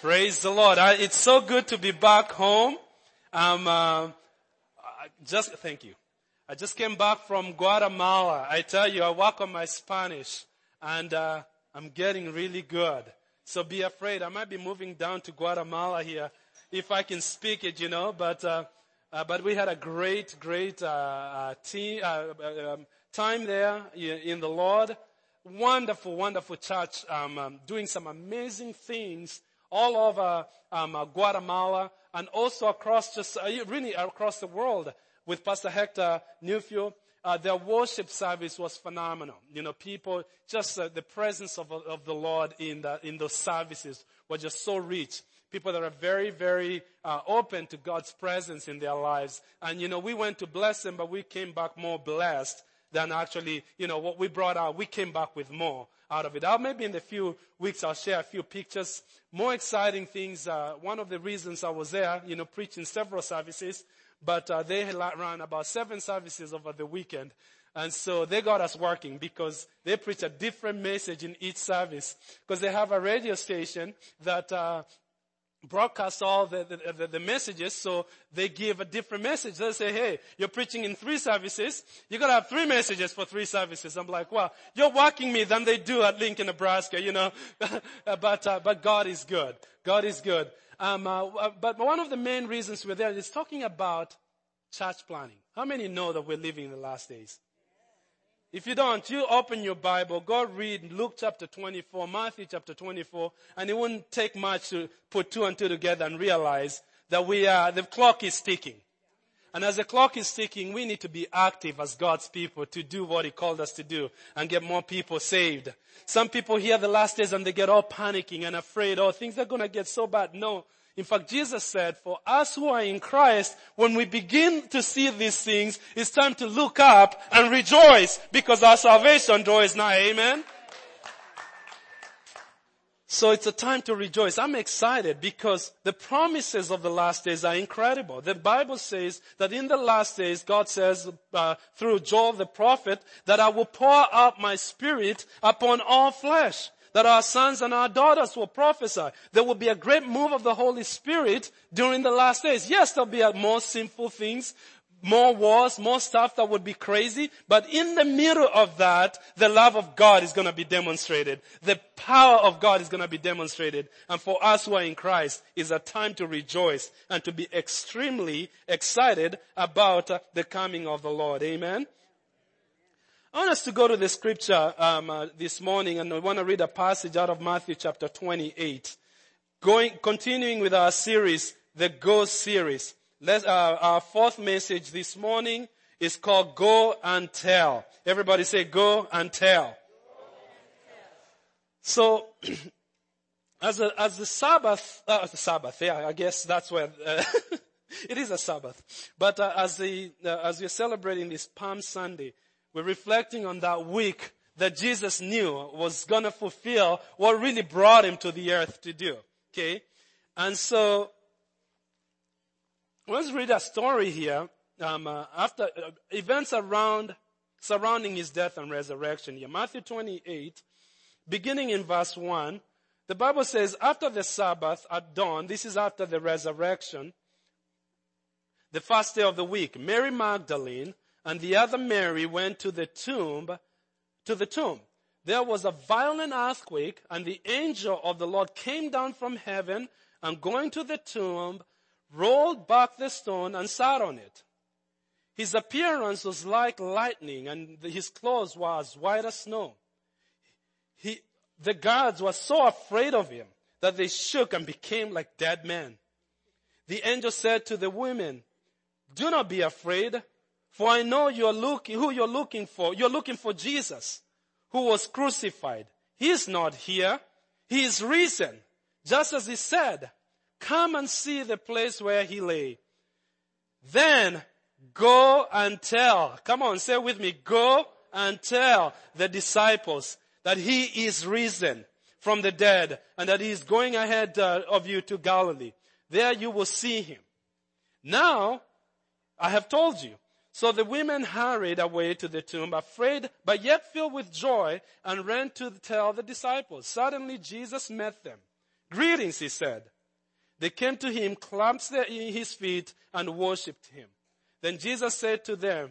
Praise the Lord. I, it's so good to be back home. Um, uh, just thank you. I just came back from Guatemala. I tell you, I work on my Spanish, and uh, I'm getting really good. So be afraid. I might be moving down to Guatemala here if I can speak it, you know. But uh, uh but we had a great, great uh, uh, um, time there in the Lord. Wonderful, wonderful church, um, um, doing some amazing things all over um, uh, Guatemala and also across just uh, really across the world with Pastor Hector Newfield. Uh, their worship service was phenomenal. You know, people just uh, the presence of, of the Lord in the, in those services was just so rich. People that are very, very uh, open to God's presence in their lives. And you know, we went to bless them, but we came back more blessed than actually, you know, what we brought out. We came back with more out of it. I'll maybe in a few weeks I'll share a few pictures, more exciting things. Uh, one of the reasons I was there, you know, preaching several services, but uh, they ran about seven services over the weekend. And so they got us working because they preach a different message in each service. Because they have a radio station that uh, broadcast all the, the, the, messages, so they give a different message. They say, hey, you're preaching in three services, you gotta have three messages for three services. I'm like, well, you're walking me than they do at Lincoln, Nebraska, you know. but, uh, but God is good. God is good. Um, uh, uh, but one of the main reasons we're there is talking about church planning. How many know that we're living in the last days? If you don't, you open your Bible, go read Luke chapter 24, Matthew chapter 24, and it wouldn't take much to put two and two together and realize that we are, the clock is ticking. And as the clock is ticking, we need to be active as God's people to do what He called us to do and get more people saved. Some people hear the last days and they get all panicking and afraid, oh, things are gonna get so bad. No, in fact, Jesus said, for us who are in Christ, when we begin to see these things, it's time to look up and rejoice because our salvation draws nigh. Amen? So it's a time to rejoice. I'm excited because the promises of the last days are incredible. The Bible says that in the last days, God says uh, through Joel the prophet that I will pour out my spirit upon all flesh that our sons and our daughters will prophesy. There will be a great move of the Holy Spirit during the last days. Yes, there'll be more sinful things, more wars, more stuff that would be crazy, but in the middle of that, the love of God is gonna be demonstrated. The power of God is gonna be demonstrated. And for us who are in Christ, is a time to rejoice and to be extremely excited about uh, the coming of the Lord. Amen. I want us to go to the scripture um, uh, this morning, and I want to read a passage out of Matthew chapter 28. Going, continuing with our series, the Go series. Uh, our fourth message this morning is called Go and Tell. Everybody say Go and Tell. So, as a, as the Sabbath, uh, the Sabbath, yeah, I guess that's where uh, it is a Sabbath. But uh, as the uh, as we're celebrating this Palm Sunday, we're reflecting on that week that Jesus knew was gonna fulfill what really brought him to the earth to do. Okay? And so, let's read a story here, um, uh, after uh, events around, surrounding his death and resurrection here. Matthew 28, beginning in verse 1, the Bible says, after the Sabbath at dawn, this is after the resurrection, the first day of the week, Mary Magdalene and the other Mary went to the tomb, to the tomb. There was a violent earthquake and the angel of the Lord came down from heaven and going to the tomb, rolled back the stone and sat on it. His appearance was like lightning and his clothes were as white as snow. He, the guards were so afraid of him that they shook and became like dead men. The angel said to the women, do not be afraid. For I know you're looking, who you're looking for. You're looking for Jesus, who was crucified. He is not here. He is risen. Just as he said, come and see the place where he lay. Then go and tell. Come on, say with me. Go and tell the disciples that he is risen from the dead and that he is going ahead uh, of you to Galilee. There you will see him. Now, I have told you. So the women hurried away to the tomb, afraid, but yet filled with joy, and ran to tell the disciples. Suddenly Jesus met them. Greetings, he said. They came to him, clasped his feet, and worshipped him. Then Jesus said to them,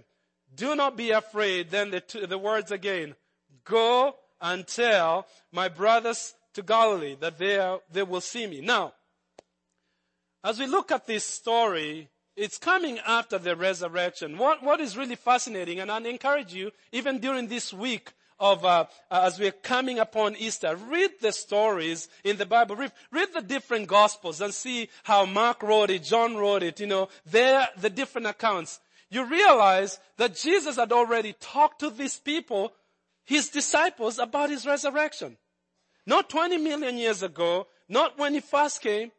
do not be afraid. Then the, the words again, go and tell my brothers to Galilee that they, are, they will see me. Now, as we look at this story, it's coming after the resurrection. What, what is really fascinating, and I encourage you, even during this week of, uh, uh, as we're coming upon Easter, read the stories in the Bible. Read, read the different Gospels and see how Mark wrote it, John wrote it, you know, they're the different accounts. You realize that Jesus had already talked to these people, his disciples, about his resurrection. Not 20 million years ago, not when he first came,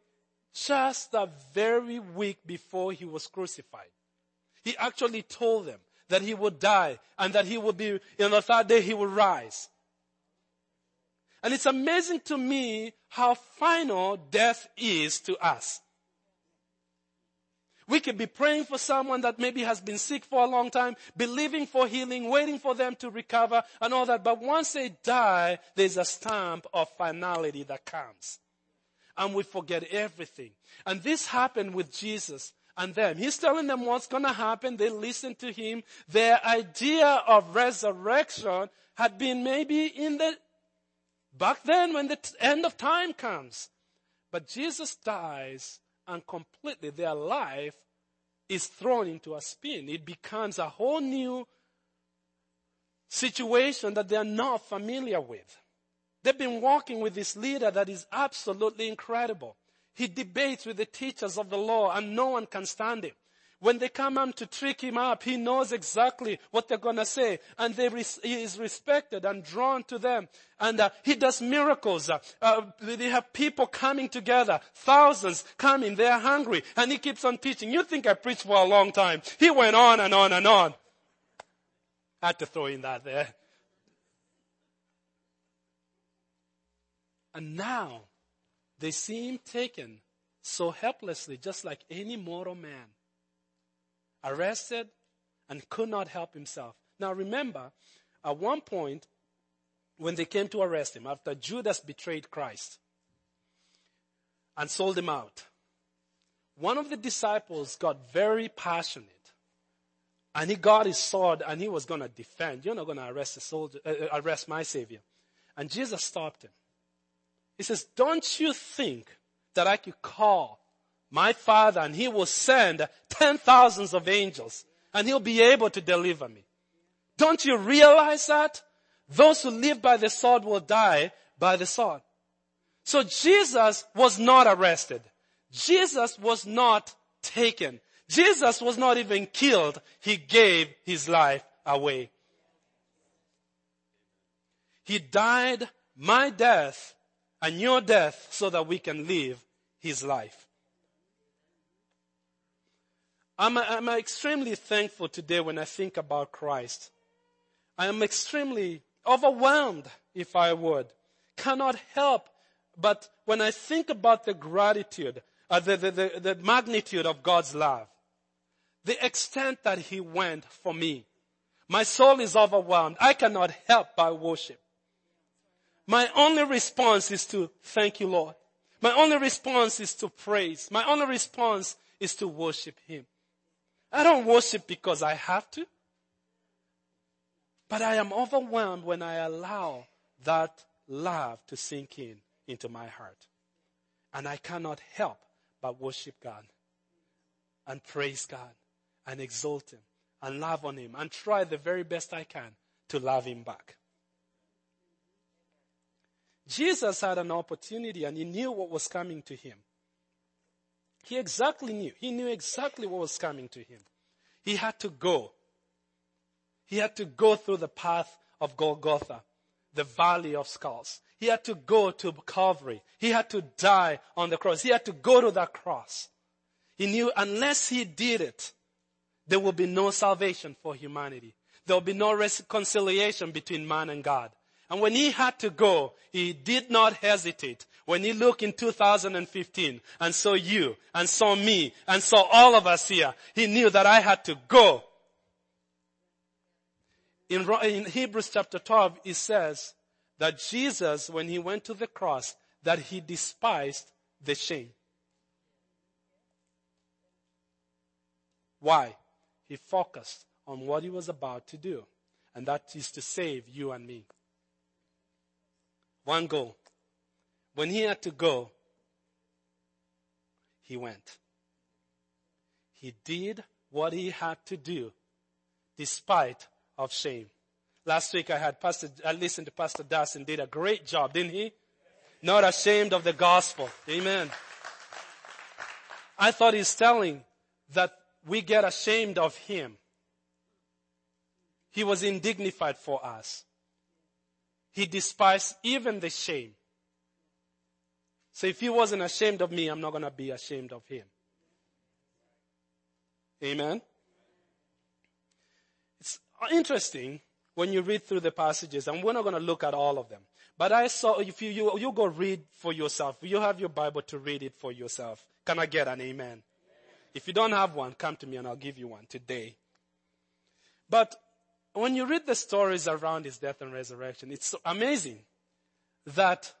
just the very week before he was crucified. He actually told them that he would die and that he would be, in the third day he would rise. And it's amazing to me how final death is to us. We could be praying for someone that maybe has been sick for a long time, believing for healing, waiting for them to recover and all that. But once they die, there's a stamp of finality that comes and we forget everything. And this happened with Jesus and them. He's telling them what's going to happen. They listen to him. Their idea of resurrection had been maybe in the, back then when the t- end of time comes. But Jesus dies and completely their life is thrown into a spin. It becomes a whole new situation that they are not familiar with. They've been walking with this leader that is absolutely incredible. He debates with the teachers of the law and no one can stand him. When they come on to trick him up, he knows exactly what they're gonna say. And res- he is respected and drawn to them. And uh, he does miracles. Uh, uh, they have people coming together. Thousands coming. They are hungry. And he keeps on teaching. You think I preached for a long time. He went on and on and on. I had to throw in that there. And now they see him taken so helplessly, just like any mortal man, arrested and could not help himself. Now remember, at one point, when they came to arrest him, after Judas betrayed Christ and sold him out, one of the disciples got very passionate and he got his sword and he was going to defend. You're not going to arrest a soldier, uh, uh, arrest my savior. And Jesus stopped him. He says, don't you think that I could call my father and he will send ten thousands of angels and he'll be able to deliver me? Don't you realize that? Those who live by the sword will die by the sword. So Jesus was not arrested. Jesus was not taken. Jesus was not even killed. He gave his life away. He died my death and your death so that we can live his life. I'm, I'm extremely thankful today when I think about Christ. I am extremely overwhelmed, if I would. Cannot help but when I think about the gratitude, uh, the, the, the, the magnitude of God's love, the extent that He went for me, my soul is overwhelmed. I cannot help but worship. My only response is to thank you, Lord. My only response is to praise. My only response is to worship Him. I don't worship because I have to, but I am overwhelmed when I allow that love to sink in into my heart. And I cannot help but worship God and praise God and exalt Him and love on Him and try the very best I can to love Him back. Jesus had an opportunity and he knew what was coming to him. He exactly knew. He knew exactly what was coming to him. He had to go. He had to go through the path of Golgotha, the valley of skulls. He had to go to Calvary. He had to die on the cross. He had to go to that cross. He knew unless he did it, there will be no salvation for humanity. There will be no reconciliation between man and God. And when he had to go, he did not hesitate. When he looked in 2015 and saw you and saw me and saw all of us here, he knew that I had to go. In, in Hebrews chapter 12, it says that Jesus, when he went to the cross, that he despised the shame. Why? He focused on what he was about to do, and that is to save you and me. One goal. When he had to go, he went. He did what he had to do despite of shame. Last week I had Pastor, I listened to Pastor Dawson did a great job, didn't he? Not ashamed of the gospel. Amen. I thought he's telling that we get ashamed of him. He was indignified for us. He despised even the shame. So if he wasn't ashamed of me, I'm not going to be ashamed of him. Amen. It's interesting when you read through the passages, and we're not going to look at all of them. But I saw, if you, you, you go read for yourself, you have your Bible to read it for yourself. Can I get an amen? amen? If you don't have one, come to me and I'll give you one today. But when you read the stories around his death and resurrection, it's so amazing that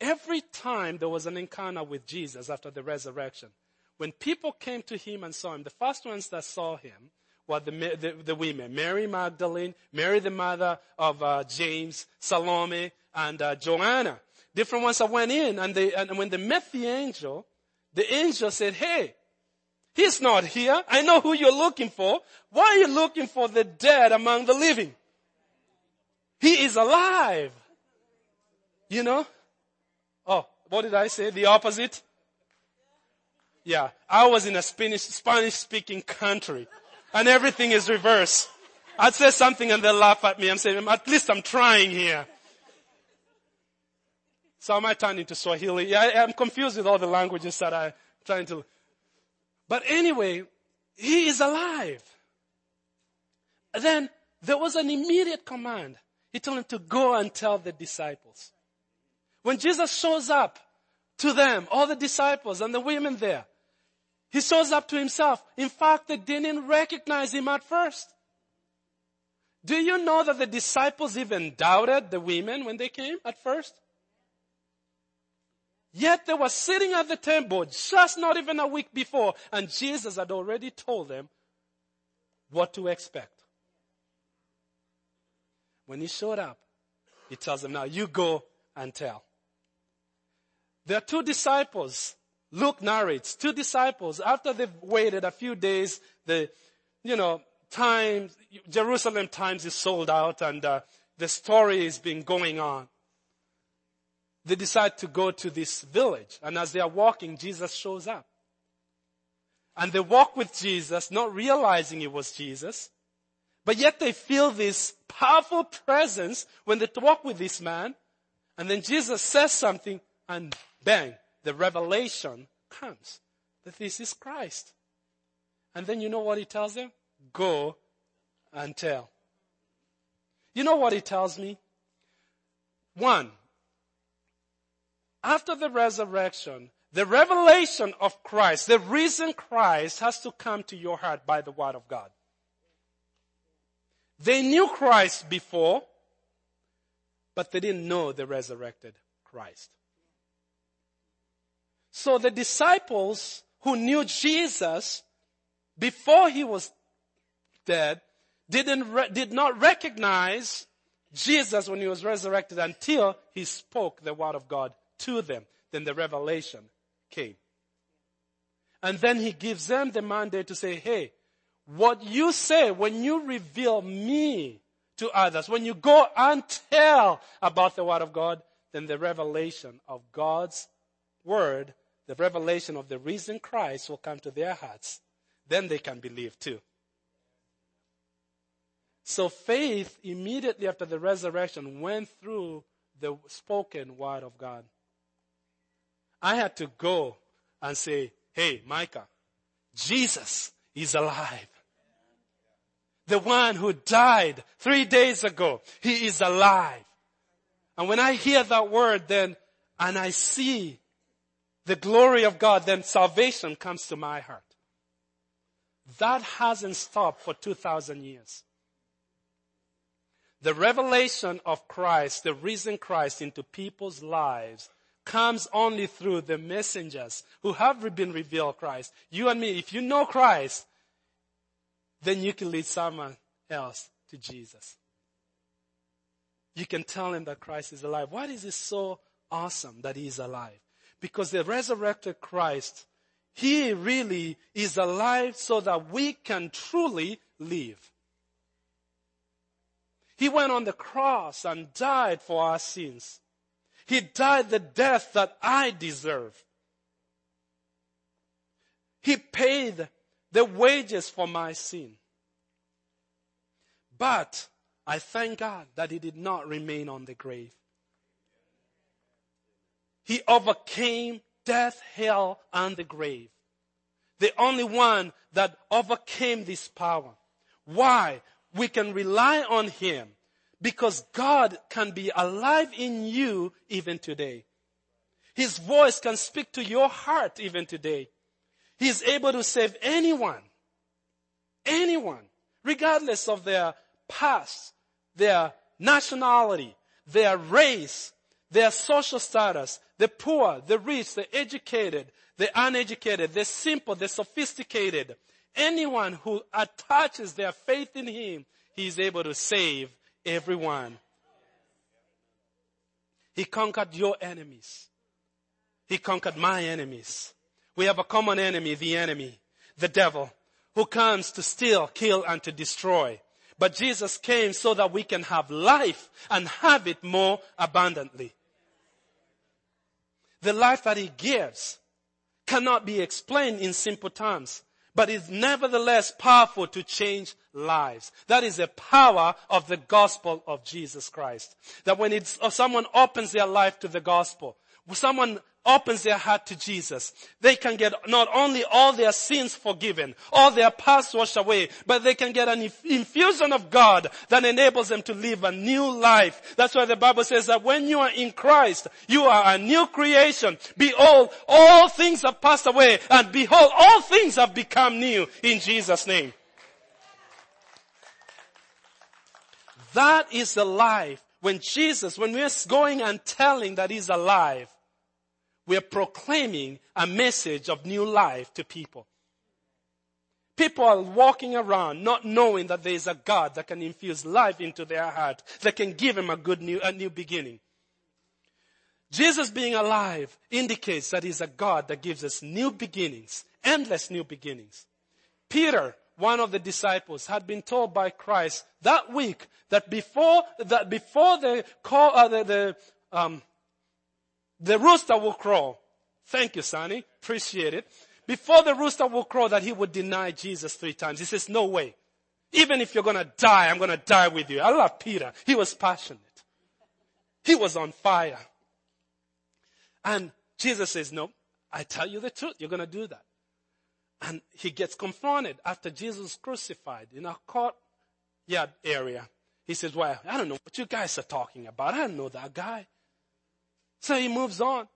every time there was an encounter with Jesus after the resurrection, when people came to him and saw him, the first ones that saw him were the, the, the women, Mary Magdalene, Mary the mother of uh, James, Salome, and uh, Joanna. Different ones that went in, and, they, and when they met the angel, the angel said, hey, he's not here. I know who you're looking for. Why are you looking for the dead among the living? He is alive. You know? Oh, what did I say? The opposite? Yeah, I was in a Spanish, Spanish speaking country and everything is reversed. I'd say something and they'll laugh at me. I'm saying, at least I'm trying here. So I might turn into Swahili. I, I'm confused with all the languages that I'm trying to. But anyway, he is alive. Then there was an immediate command. He told him to go and tell the disciples. When Jesus shows up to them, all the disciples and the women there, he shows up to himself. In fact, they didn't recognize him at first. Do you know that the disciples even doubted the women when they came at first? Yet they were sitting at the temple just not even a week before and Jesus had already told them what to expect. When he showed up, he tells them, now you go and tell. There are two disciples Luke narrates two disciples after they've waited a few days, the, you know, time, Jerusalem Times is sold out and uh, the story has been going on. They decide to go to this village and as they are walking, Jesus shows up. And they walk with Jesus, not realizing it was Jesus. But yet they feel this powerful presence when they walk with this man. And then Jesus says something and bang, the revelation comes that this is Christ. And then you know what he tells them? Go and tell. You know what he tells me? One, after the resurrection, the revelation of Christ, the risen Christ has to come to your heart by the word of God. They knew Christ before, but they didn't know the resurrected Christ. So the disciples who knew Jesus before he was dead didn't re- did not recognize Jesus when he was resurrected until he spoke the word of God to them. Then the revelation came. And then he gives them the mandate to say, hey, what you say when you reveal me to others, when you go and tell about the word of God, then the revelation of God's word the revelation of the risen Christ will come to their hearts. Then they can believe too. So faith immediately after the resurrection went through the spoken word of God. I had to go and say, hey, Micah, Jesus is alive. The one who died three days ago, he is alive. And when I hear that word then, and I see the glory of God, then salvation comes to my heart. That hasn't stopped for 2,000 years. The revelation of Christ, the risen Christ into people's lives comes only through the messengers who have been revealed Christ. You and me, if you know Christ, then you can lead someone else to Jesus. You can tell him that Christ is alive. Why is it so awesome that he is alive? Because the resurrected Christ, he really is alive so that we can truly live. He went on the cross and died for our sins. He died the death that I deserve. He paid the wages for my sin. But I thank God that he did not remain on the grave. He overcame death, hell, and the grave. The only one that overcame this power. Why? We can rely on him because God can be alive in you even today. His voice can speak to your heart even today. He is able to save anyone. Anyone. Regardless of their past, their nationality, their race, their social status, the poor, the rich, the educated, the uneducated, the simple, the sophisticated. Anyone who attaches their faith in Him, He is able to save everyone. He conquered your enemies. He conquered my enemies. We have a common enemy, the enemy, the devil, who comes to steal, kill, and to destroy. But Jesus came so that we can have life and have it more abundantly. The life that he gives cannot be explained in simple terms but is nevertheless powerful to change lives. That is the power of the gospel of Jesus Christ. That when it's, uh, someone opens their life to the gospel, someone opens their heart to Jesus, they can get not only all their sins forgiven, all their past washed away, but they can get an infusion of God that enables them to live a new life. That's why the Bible says that when you are in Christ, you are a new creation. Behold, all things have passed away, and behold, all things have become new in Jesus' name. That is the life when Jesus, when we're going and telling that He's alive, we're proclaiming a message of new life to people. People are walking around not knowing that there is a God that can infuse life into their heart, that can give them a good new, a new beginning. Jesus being alive indicates that he's a God that gives us new beginnings, endless new beginnings. Peter, one of the disciples, had been told by Christ that week that before that before the call, uh, the, the um, the rooster will crow. Thank you, Sonny. Appreciate it. Before the rooster will crow that he would deny Jesus three times. He says, no way. Even if you're gonna die, I'm gonna die with you. I love Peter. He was passionate. He was on fire. And Jesus says, no, I tell you the truth. You're gonna do that. And he gets confronted after Jesus crucified in a courtyard area. He says, well, I don't know what you guys are talking about. I don't know that guy. So he moves on.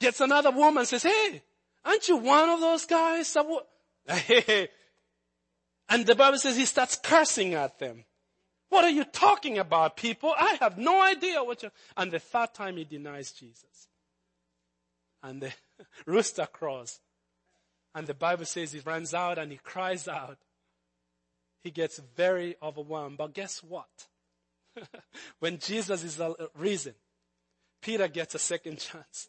Gets another woman, says, hey, aren't you one of those guys? and the Bible says he starts cursing at them. What are you talking about, people? I have no idea what you And the third time he denies Jesus. And the rooster crows. And the Bible says he runs out and he cries out. He gets very overwhelmed. But guess what? when Jesus is risen, Peter gets a second chance.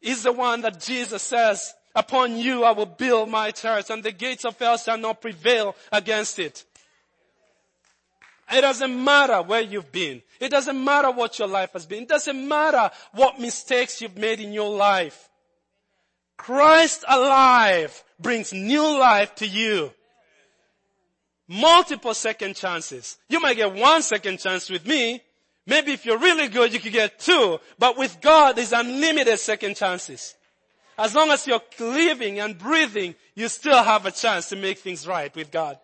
He's the one that Jesus says, upon you I will build my church and the gates of hell shall not prevail against it. It doesn't matter where you've been. It doesn't matter what your life has been. It doesn't matter what mistakes you've made in your life. Christ alive brings new life to you. Multiple second chances. You might get one second chance with me, Maybe if you're really good, you could get two, but with God, there's unlimited second chances. As long as you're living and breathing, you still have a chance to make things right with God.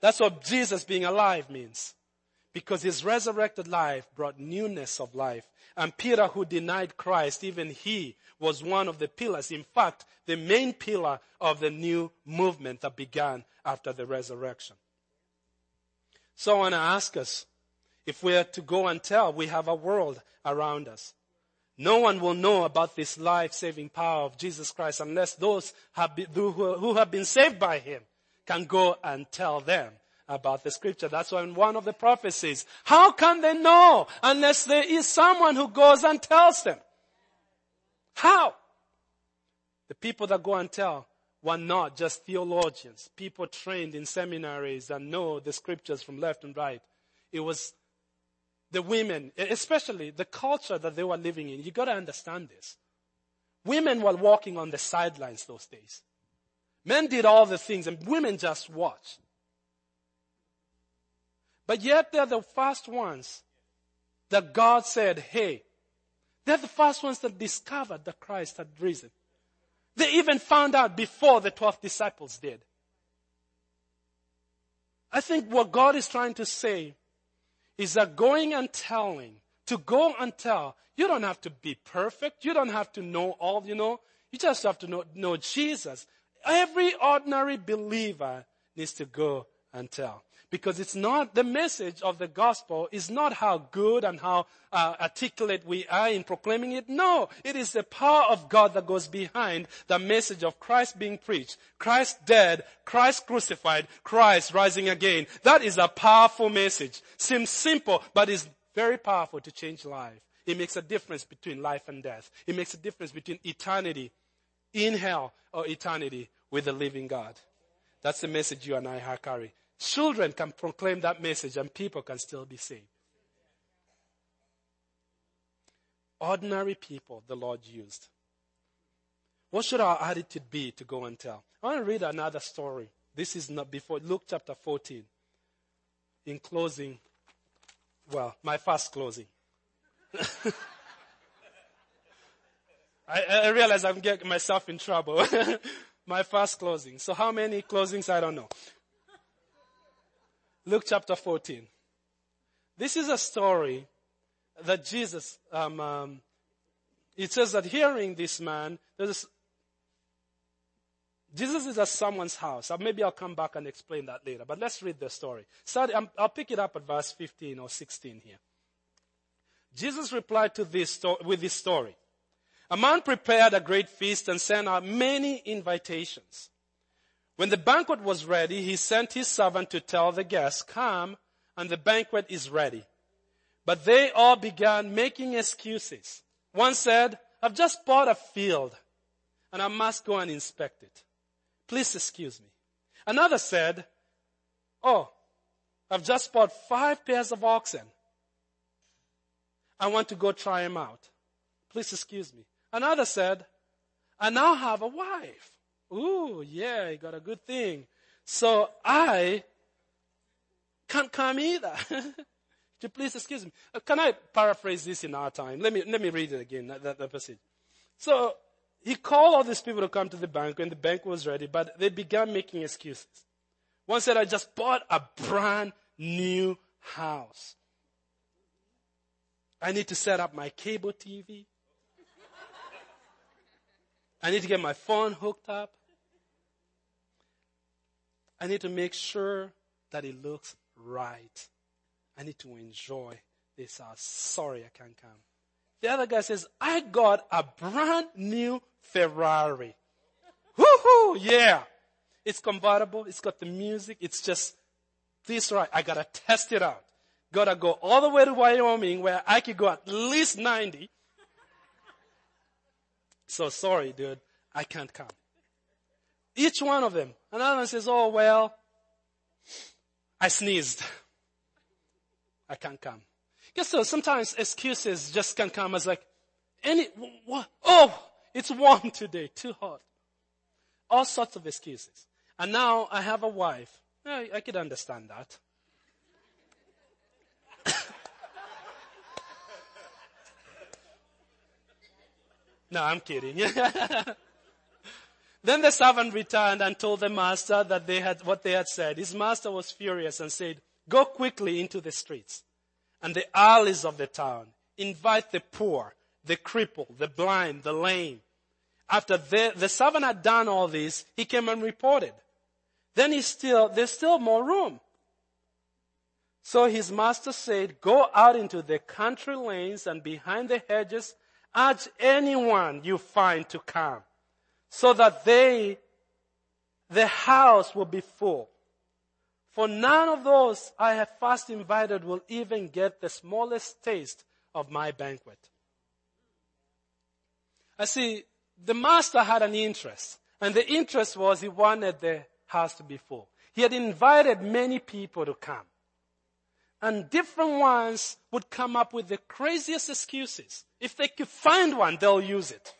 That's what Jesus being alive means. Because his resurrected life brought newness of life. And Peter who denied Christ, even he was one of the pillars. In fact, the main pillar of the new movement that began after the resurrection. So I want to ask us, if we are to go and tell, we have a world around us. No one will know about this life-saving power of Jesus Christ unless those who have been saved by Him can go and tell them about the scripture. That's why in one of the prophecies, how can they know unless there is someone who goes and tells them? How? The people that go and tell were not just theologians, people trained in seminaries and know the scriptures from left and right. It was the women, especially the culture that they were living in. You gotta understand this. Women were walking on the sidelines those days. Men did all the things and women just watched. But yet they're the first ones that God said, hey, they're the first ones that discovered that Christ had risen. They even found out before the 12 disciples did. I think what God is trying to say is that going and telling, to go and tell, you don't have to be perfect. You don't have to know all, you know. You just have to know, know Jesus. Every ordinary believer needs to go and tell. Because it's not, the message of the gospel is not how good and how uh, articulate we are in proclaiming it. No, it is the power of God that goes behind the message of Christ being preached. Christ dead, Christ crucified, Christ rising again. That is a powerful message. Seems simple, but is very powerful to change life. It makes a difference between life and death. It makes a difference between eternity in hell or eternity with the living God. That's the message you and I carry. Children can proclaim that message and people can still be saved. Ordinary people the Lord used. What should our attitude be to go and tell? I want to read another story. This is not before Luke chapter 14. In closing, well, my first closing. I, I, realize I'm getting myself in trouble. my first closing. So how many closings? I don't know. Luke chapter 14. This is a story that Jesus, um, um, it says that hearing this man, there's Jesus is at someone's house. Maybe I'll come back and explain that later, but let's read the story. Start, um, I'll pick it up at verse 15 or 16 here. Jesus replied to this with this story. A man prepared a great feast and sent out many invitations. When the banquet was ready, he sent his servant to tell the guests, come and the banquet is ready. But they all began making excuses. One said, I've just bought a field and I must go and inspect it. Please excuse me. Another said, Oh, I've just bought five pairs of oxen. I want to go try them out. Please excuse me. Another said, I now have a wife Ooh, yeah, you got a good thing. So I can't come either. please excuse me. Uh, can I paraphrase this in our time? Let me, let me read it again, that, that, passage. So he called all these people to come to the bank when the bank was ready, but they began making excuses. One said, I just bought a brand new house. I need to set up my cable TV. I need to get my phone hooked up. I need to make sure that it looks right. I need to enjoy this house. Sorry, I can't come. The other guy says, I got a brand new Ferrari. Woohoo! Yeah. It's convertible. It's got the music. It's just this right. I gotta test it out. Gotta go all the way to Wyoming where I could go at least 90. So sorry, dude. I can't come. Each one of them. Another one says, oh well, I sneezed. I can't come. Guess so sometimes excuses just can come as like, any, what? Oh, it's warm today, too hot. All sorts of excuses. And now I have a wife. I, I could understand that. no, I'm kidding. Then the servant returned and told the master that they had, what they had said. His master was furious and said, go quickly into the streets and the alleys of the town. Invite the poor, the crippled, the blind, the lame. After the, the servant had done all this, he came and reported. Then he still, there's still more room. So his master said, go out into the country lanes and behind the hedges Urge anyone you find to come so that they, the house will be full. For none of those I have first invited will even get the smallest taste of my banquet. I see the master had an interest and the interest was he wanted the house to be full. He had invited many people to come. And different ones would come up with the craziest excuses. If they could find one, they'll use it.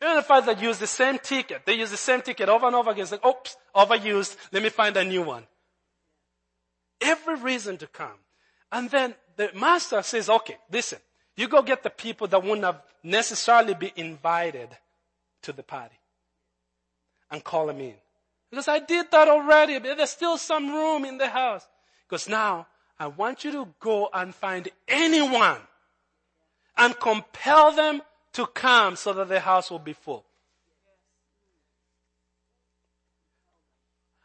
Know the fact that use the same ticket. They use the same ticket over and over again. It's like, oops, overused. Let me find a new one. Every reason to come. And then the master says, okay, listen, you go get the people that wouldn't have necessarily be invited to the party and call them in. Because I did that already, but there's still some room in the house. Because now I want you to go and find anyone and compel them to come so that the house will be full.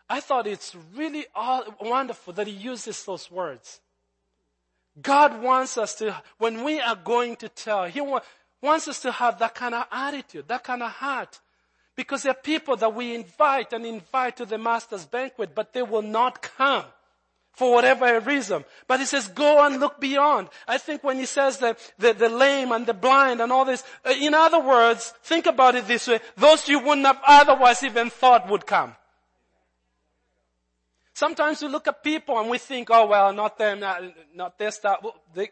I thought it's really wonderful that he uses those words. God wants us to, when we are going to tell, He wants us to have that kind of attitude, that kind of heart. Because there are people that we invite and invite to the Master's banquet, but they will not come for whatever reason. But he says, go and look beyond. I think when he says the, the, the lame and the blind and all this, uh, in other words, think about it this way, those you wouldn't have otherwise even thought would come. Sometimes we look at people and we think, oh well, not them, not, not this, that. They,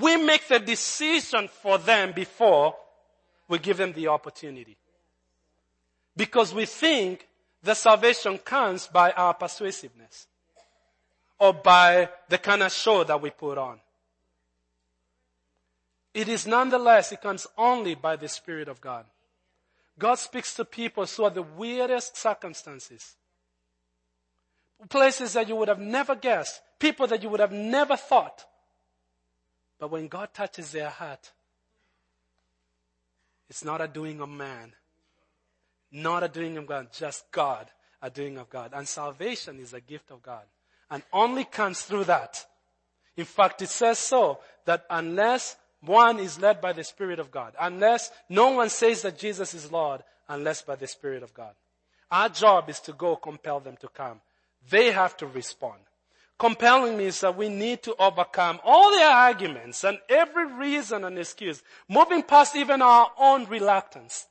we make the decision for them before we give them the opportunity. Because we think the salvation comes by our persuasiveness or by the kind of show that we put on. It is nonetheless, it comes only by the Spirit of God. God speaks to people through the weirdest circumstances places that you would have never guessed, people that you would have never thought. But when God touches their heart, it's not a doing of man, not a doing of God, just God, a doing of God. And salvation is a gift of God and only comes through that. In fact, it says so that unless one is led by the Spirit of God, unless no one says that Jesus is Lord, unless by the Spirit of God. Our job is to go compel them to come. They have to respond. Compelling means that we need to overcome all their arguments and every reason and excuse, moving past even our own reluctance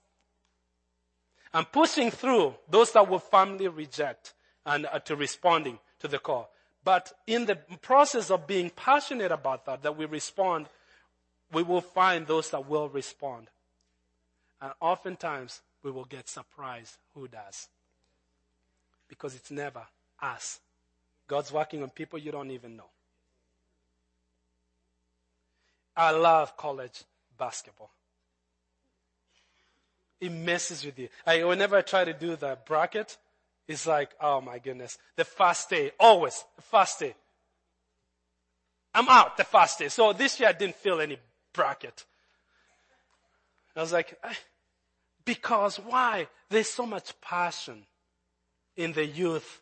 and pushing through those that will firmly reject and uh, to responding to the call. But in the process of being passionate about that, that we respond, we will find those that will respond. And oftentimes we will get surprised who does. Because it's never us. God's working on people you don't even know. I love college basketball. It messes with you. I, whenever I try to do the bracket, it's like, oh my goodness. The first day, always, the first day. I'm out the first day. So this year I didn't feel any bracket. I was like, eh, because why? There's so much passion in the youth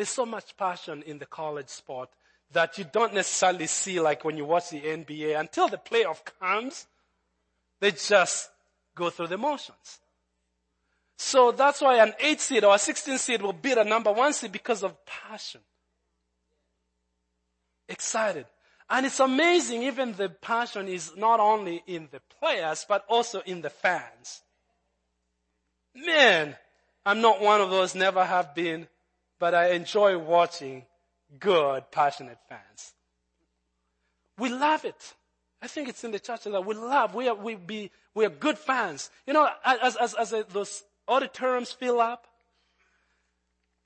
there's so much passion in the college sport that you don't necessarily see like when you watch the NBA until the playoff comes. They just go through the motions. So that's why an 8 seed or a 16 seed will beat a number 1 seed because of passion. Excited. And it's amazing even the passion is not only in the players but also in the fans. Man, I'm not one of those never have been but I enjoy watching good, passionate fans. We love it. I think it's in the church that we love. We are, we be, we are good fans. You know, as, as, as uh, those auditoriums fill up,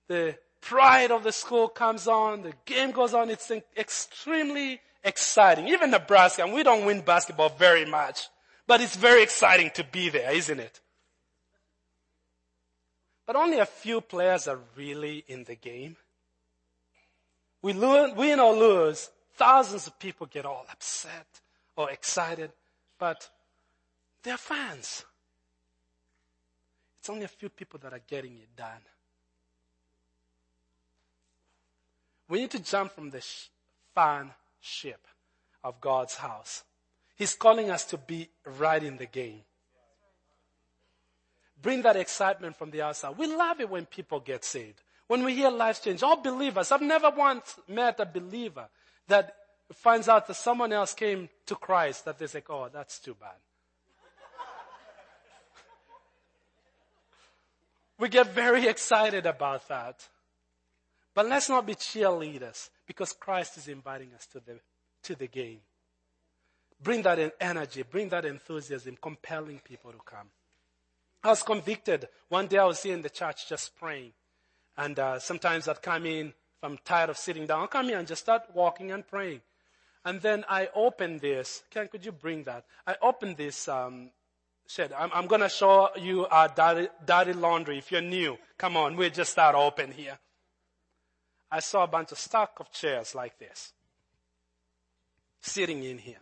the pride of the school comes on, the game goes on, it's extremely exciting. Even Nebraska, and we don't win basketball very much, but it's very exciting to be there, isn't it? But only a few players are really in the game. We win or lose, thousands of people get all upset or excited, but they're fans. It's only a few people that are getting it done. We need to jump from the fan ship of God's house He's calling us to be right in the game. Bring that excitement from the outside. We love it when people get saved. When we hear lives change. All believers. I've never once met a believer that finds out that someone else came to Christ that they say, oh, that's too bad. We get very excited about that. But let's not be cheerleaders because Christ is inviting us to the, to the game. Bring that energy, bring that enthusiasm, compelling people to come. I was convicted. One day I was here in the church just praying. And uh, sometimes I'd come in, if I'm tired of sitting down, I'll come in and just start walking and praying. And then I opened this. Ken, could you bring that? I opened this um, shed. I'm, I'm going to show you our dirty, dirty laundry. If you're new, come on, we're just start open here. I saw a bunch of stack of chairs like this sitting in here.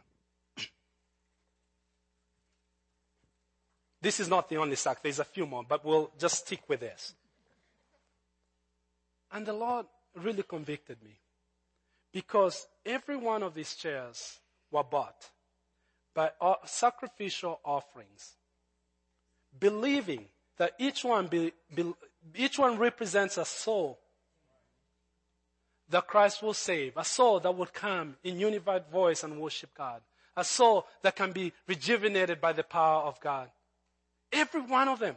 This is not the only stack. There's a few more, but we'll just stick with this. And the Lord really convicted me because every one of these chairs were bought by sacrificial offerings, believing that each one, be, be, each one represents a soul that Christ will save, a soul that will come in unified voice and worship God, a soul that can be rejuvenated by the power of God. Every one of them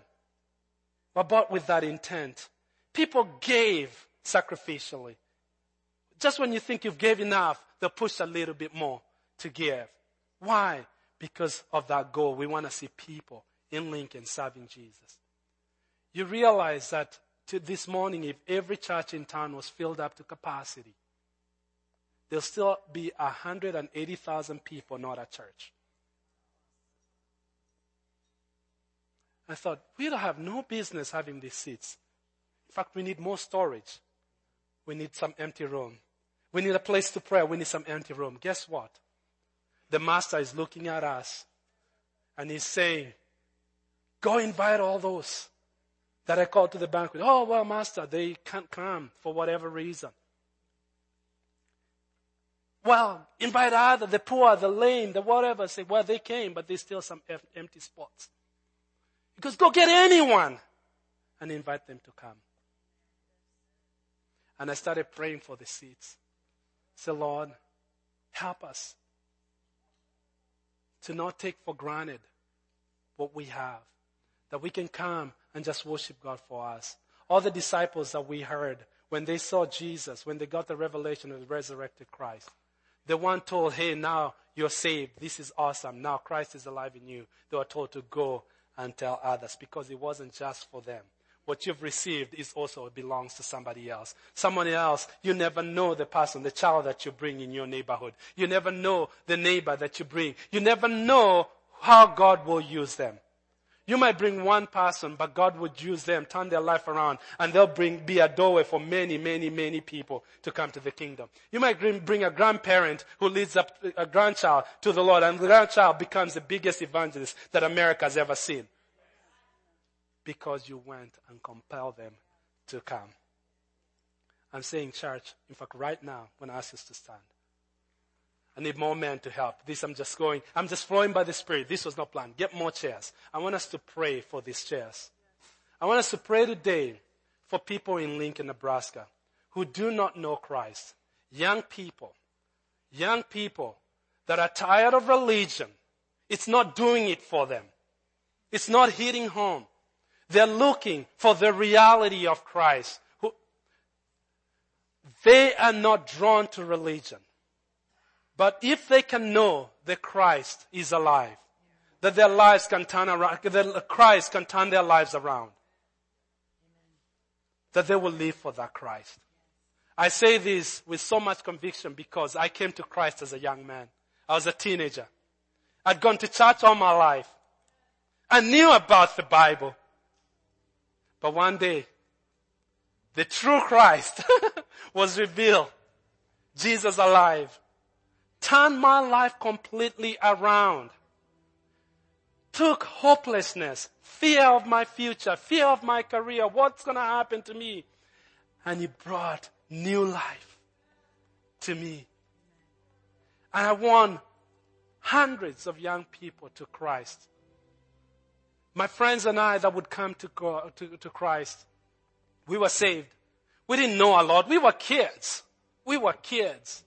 were bought with that intent. People gave sacrificially. Just when you think you've gave enough, they'll push a little bit more to give. Why? Because of that goal. We want to see people in Lincoln serving Jesus. You realize that this morning, if every church in town was filled up to capacity, there'll still be 180,000 people not at church. I thought, we don't have no business having these seats. In fact, we need more storage. We need some empty room. We need a place to pray. We need some empty room. Guess what? The master is looking at us and he's saying, go invite all those that I called to the banquet. Oh, well, master, they can't come for whatever reason. Well, invite other, the poor, the lame, the whatever. Say, well, they came, but there's still some empty spots. Because go get anyone and invite them to come. And I started praying for the seats. Say, Lord, help us to not take for granted what we have. That we can come and just worship God for us. All the disciples that we heard when they saw Jesus, when they got the revelation of the resurrected Christ, the weren't told, hey, now you're saved. This is awesome. Now Christ is alive in you. They were told to go and tell others because it wasn't just for them. What you've received is also belongs to somebody else. Someone else, you never know the person, the child that you bring in your neighborhood. You never know the neighbor that you bring. You never know how God will use them. You might bring one person, but God would use them, turn their life around, and they'll bring, be a doorway for many, many, many people to come to the kingdom. You might bring a grandparent who leads up a grandchild to the Lord, and the grandchild becomes the biggest evangelist that America has ever seen. Because you went and compelled them to come. I'm saying, church, in fact, right now, when I ask us to stand, I need more men to help. This I'm just going, I'm just flowing by the Spirit. This was not planned. Get more chairs. I want us to pray for these chairs. I want us to pray today for people in Lincoln, Nebraska who do not know Christ. Young people. Young people that are tired of religion. It's not doing it for them. It's not hitting home. They're looking for the reality of Christ. They are not drawn to religion. But if they can know that Christ is alive, that their lives can turn around, that Christ can turn their lives around, that they will live for that Christ. I say this with so much conviction because I came to Christ as a young man. I was a teenager. I'd gone to church all my life. I knew about the Bible. But one day, the true Christ was revealed. Jesus alive turned my life completely around. Took hopelessness, fear of my future, fear of my career, what's gonna happen to me? And he brought new life to me. And I won hundreds of young people to Christ. My friends and I that would come to, to, to Christ, we were saved. We didn't know a lot. We were kids. We were kids.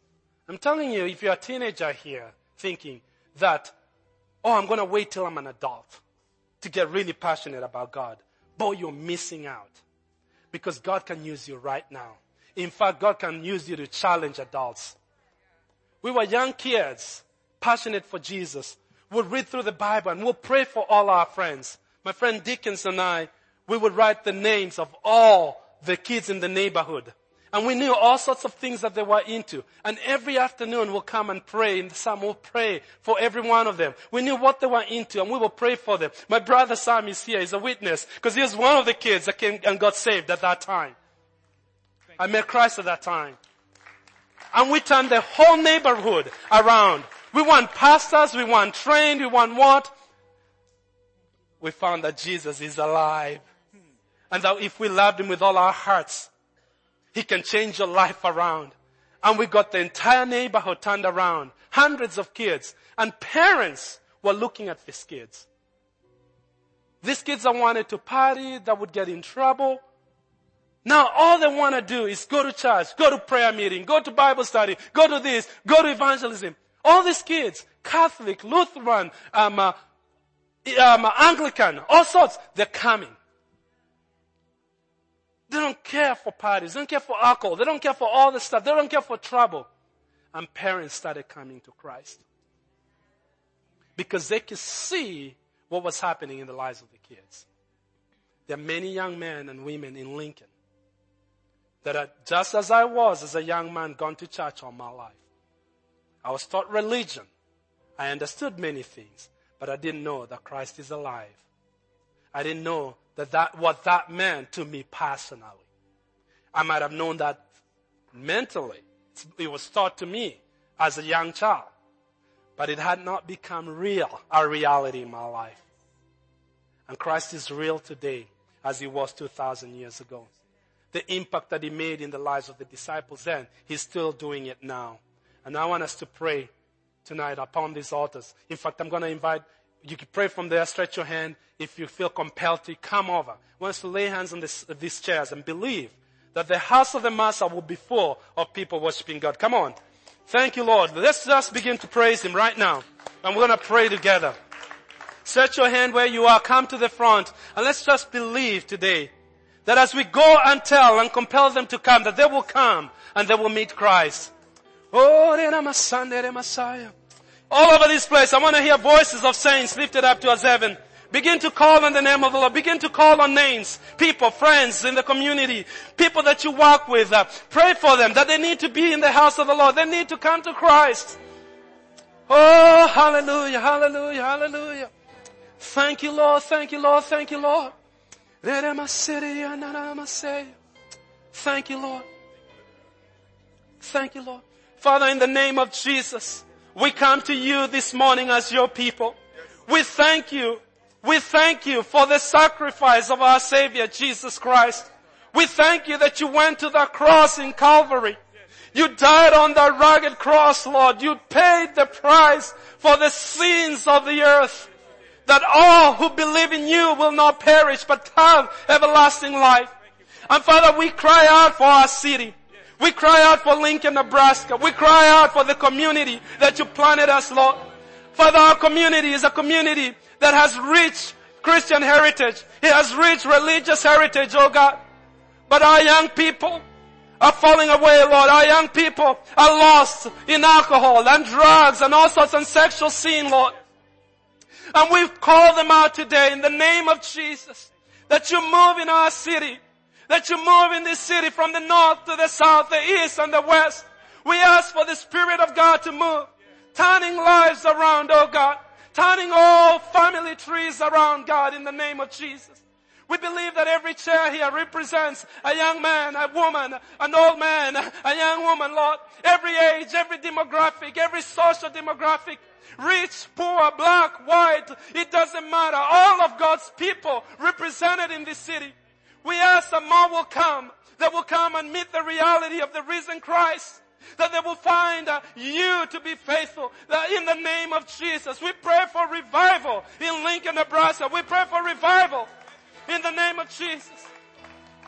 I'm telling you, if you're a teenager here thinking that, oh, I'm going to wait till I'm an adult to get really passionate about God, boy, you're missing out. Because God can use you right now. In fact, God can use you to challenge adults. We were young kids, passionate for Jesus. We'll read through the Bible and we'll pray for all our friends. My friend Dickens and I, we would write the names of all the kids in the neighborhood. And we knew all sorts of things that they were into. And every afternoon we'll come and pray in the psalm. We'll pray for every one of them. We knew what they were into and we will pray for them. My brother Sam is here. He's a witness because he was one of the kids that came and got saved at that time. I met Christ at that time. And we turned the whole neighborhood around. We want pastors. We want trained. We want what? We found that Jesus is alive. And that if we loved him with all our hearts, he can change your life around. And we got the entire neighborhood turned around. Hundreds of kids. And parents were looking at these kids. These kids that wanted to party, that would get in trouble. Now all they want to do is go to church, go to prayer meeting, go to Bible study, go to this, go to evangelism. All these kids, Catholic, Lutheran, um, uh, um, Anglican, all sorts, they're coming. They don't care for parties. They don't care for alcohol. They don't care for all the stuff. They don't care for trouble. And parents started coming to Christ. Because they could see what was happening in the lives of the kids. There are many young men and women in Lincoln that are just as I was as a young man gone to church all my life. I was taught religion. I understood many things, but I didn't know that Christ is alive. I didn't know that, that what that meant to me personally. I might have known that mentally. It was taught to me as a young child. But it had not become real, a reality in my life. And Christ is real today as he was 2,000 years ago. The impact that he made in the lives of the disciples then, he's still doing it now. And I want us to pray tonight upon these altars. In fact, I'm going to invite you can pray from there, stretch your hand. If you feel compelled to, come over. Us to lay hands on this, these chairs and believe that the house of the master will be full of people worshiping God. Come on. Thank you, Lord. Let's just begin to praise Him right now. And we're going to pray together. Stretch your hand where you are. Come to the front. And let's just believe today that as we go and tell and compel them to come, that they will come and they will meet Christ. Oh. All over this place, I want to hear voices of saints lifted up to us heaven. Begin to call on the name of the Lord. Begin to call on names, people, friends in the community, people that you work with. Uh, pray for them that they need to be in the house of the Lord. They need to come to Christ. Oh, hallelujah, hallelujah, hallelujah. Thank you, Lord. Thank you, Lord. Thank you, Lord. Thank you, Lord. Thank you, Lord. Father, in the name of Jesus, we come to you this morning as your people. We thank you. We thank you for the sacrifice of our Savior Jesus Christ. We thank you that you went to the cross in Calvary. You died on that rugged cross, Lord. You paid the price for the sins of the earth. That all who believe in you will not perish but have everlasting life. And Father, we cry out for our city. We cry out for Lincoln, Nebraska. We cry out for the community that you planted us, Lord. Father, our community is a community that has rich Christian heritage. It has rich religious heritage, oh God. But our young people are falling away, Lord. Our young people are lost in alcohol and drugs and all sorts of sexual sin, Lord. And we call them out today in the name of Jesus that you move in our city that you move in this city from the north to the south, the east and the west. We ask for the Spirit of God to move, turning lives around, oh God, turning all family trees around, God, in the name of Jesus. We believe that every chair here represents a young man, a woman, an old man, a young woman, Lord. Every age, every demographic, every social demographic, rich, poor, black, white, it doesn't matter. All of God's people represented in this city. We ask that more will come, that will come and meet the reality of the risen Christ. That they will find uh, you to be faithful. That in the name of Jesus, we pray for revival in Lincoln, Nebraska. We pray for revival in the name of Jesus.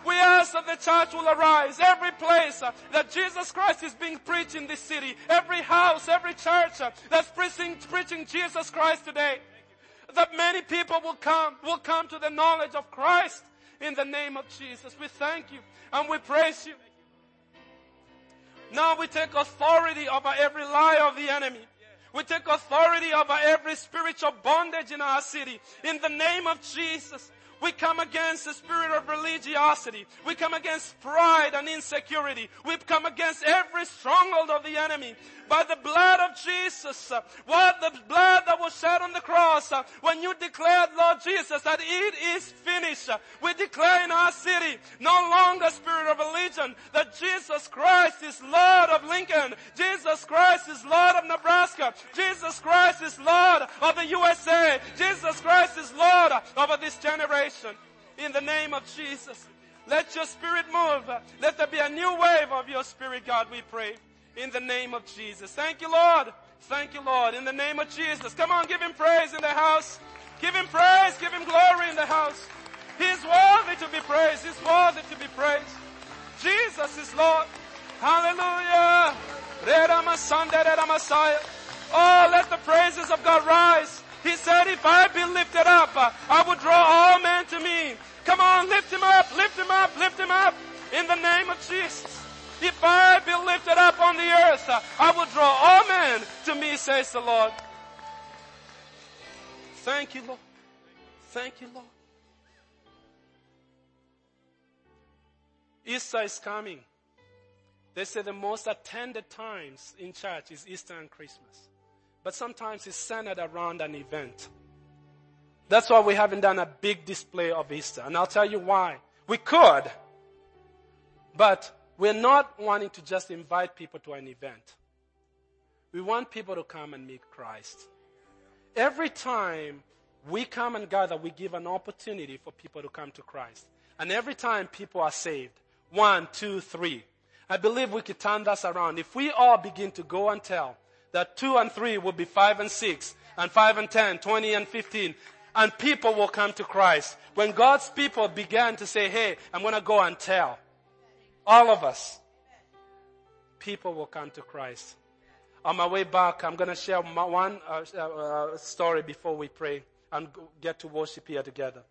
We ask that the church will arise. Every place uh, that Jesus Christ is being preached in this city, every house, every church uh, that's preaching, preaching Jesus Christ today, that many people will come, will come to the knowledge of Christ in the name of Jesus. We thank you and we praise you. Now we take authority over every lie of the enemy. We take authority over every spiritual bondage in our city. In the name of Jesus. We come against the spirit of religiosity. We come against pride and insecurity. We come against every stronghold of the enemy by the blood of Jesus. Uh, what the blood that was shed on the cross. Uh, when you declared, Lord Jesus, that it is finished. Uh, we declare in our city, no longer spirit of religion, that Jesus Christ is Lord of Lincoln. Jesus Christ is Lord of Nebraska. Jesus Christ is Lord of the USA. Jesus Christ is Lord over this generation. In the name of Jesus. Let your spirit move. Let there be a new wave of your spirit, God, we pray in the name of Jesus. Thank you, Lord. Thank you, Lord. In the name of Jesus. Come on, give him praise in the house. Give him praise. Give him glory in the house. He's worthy to be praised. He's worthy to be praised. Jesus is Lord. Hallelujah. Oh, let the praises of God rise. He said, if I be lifted up, I will draw all men to me. Come on, lift him up, lift him up, lift him up. In the name of Jesus. If I be lifted up on the earth, I will draw all men to me, says the Lord. Thank you, Lord. Thank you, Lord. Easter is coming. They say the most attended times in church is Easter and Christmas. But sometimes it's centered around an event. That's why we haven't done a big display of Easter. And I'll tell you why. We could, but we're not wanting to just invite people to an event. We want people to come and meet Christ. Every time we come and gather, we give an opportunity for people to come to Christ. And every time people are saved, one, two, three. I believe we could turn this around. If we all begin to go and tell that two and three will be five and six, and five and ten, twenty and fifteen, and people will come to Christ. When God's people began to say, hey, I'm gonna go and tell, all of us. People will come to Christ. On my way back, I'm going to share one uh, uh, story before we pray and get to worship here together.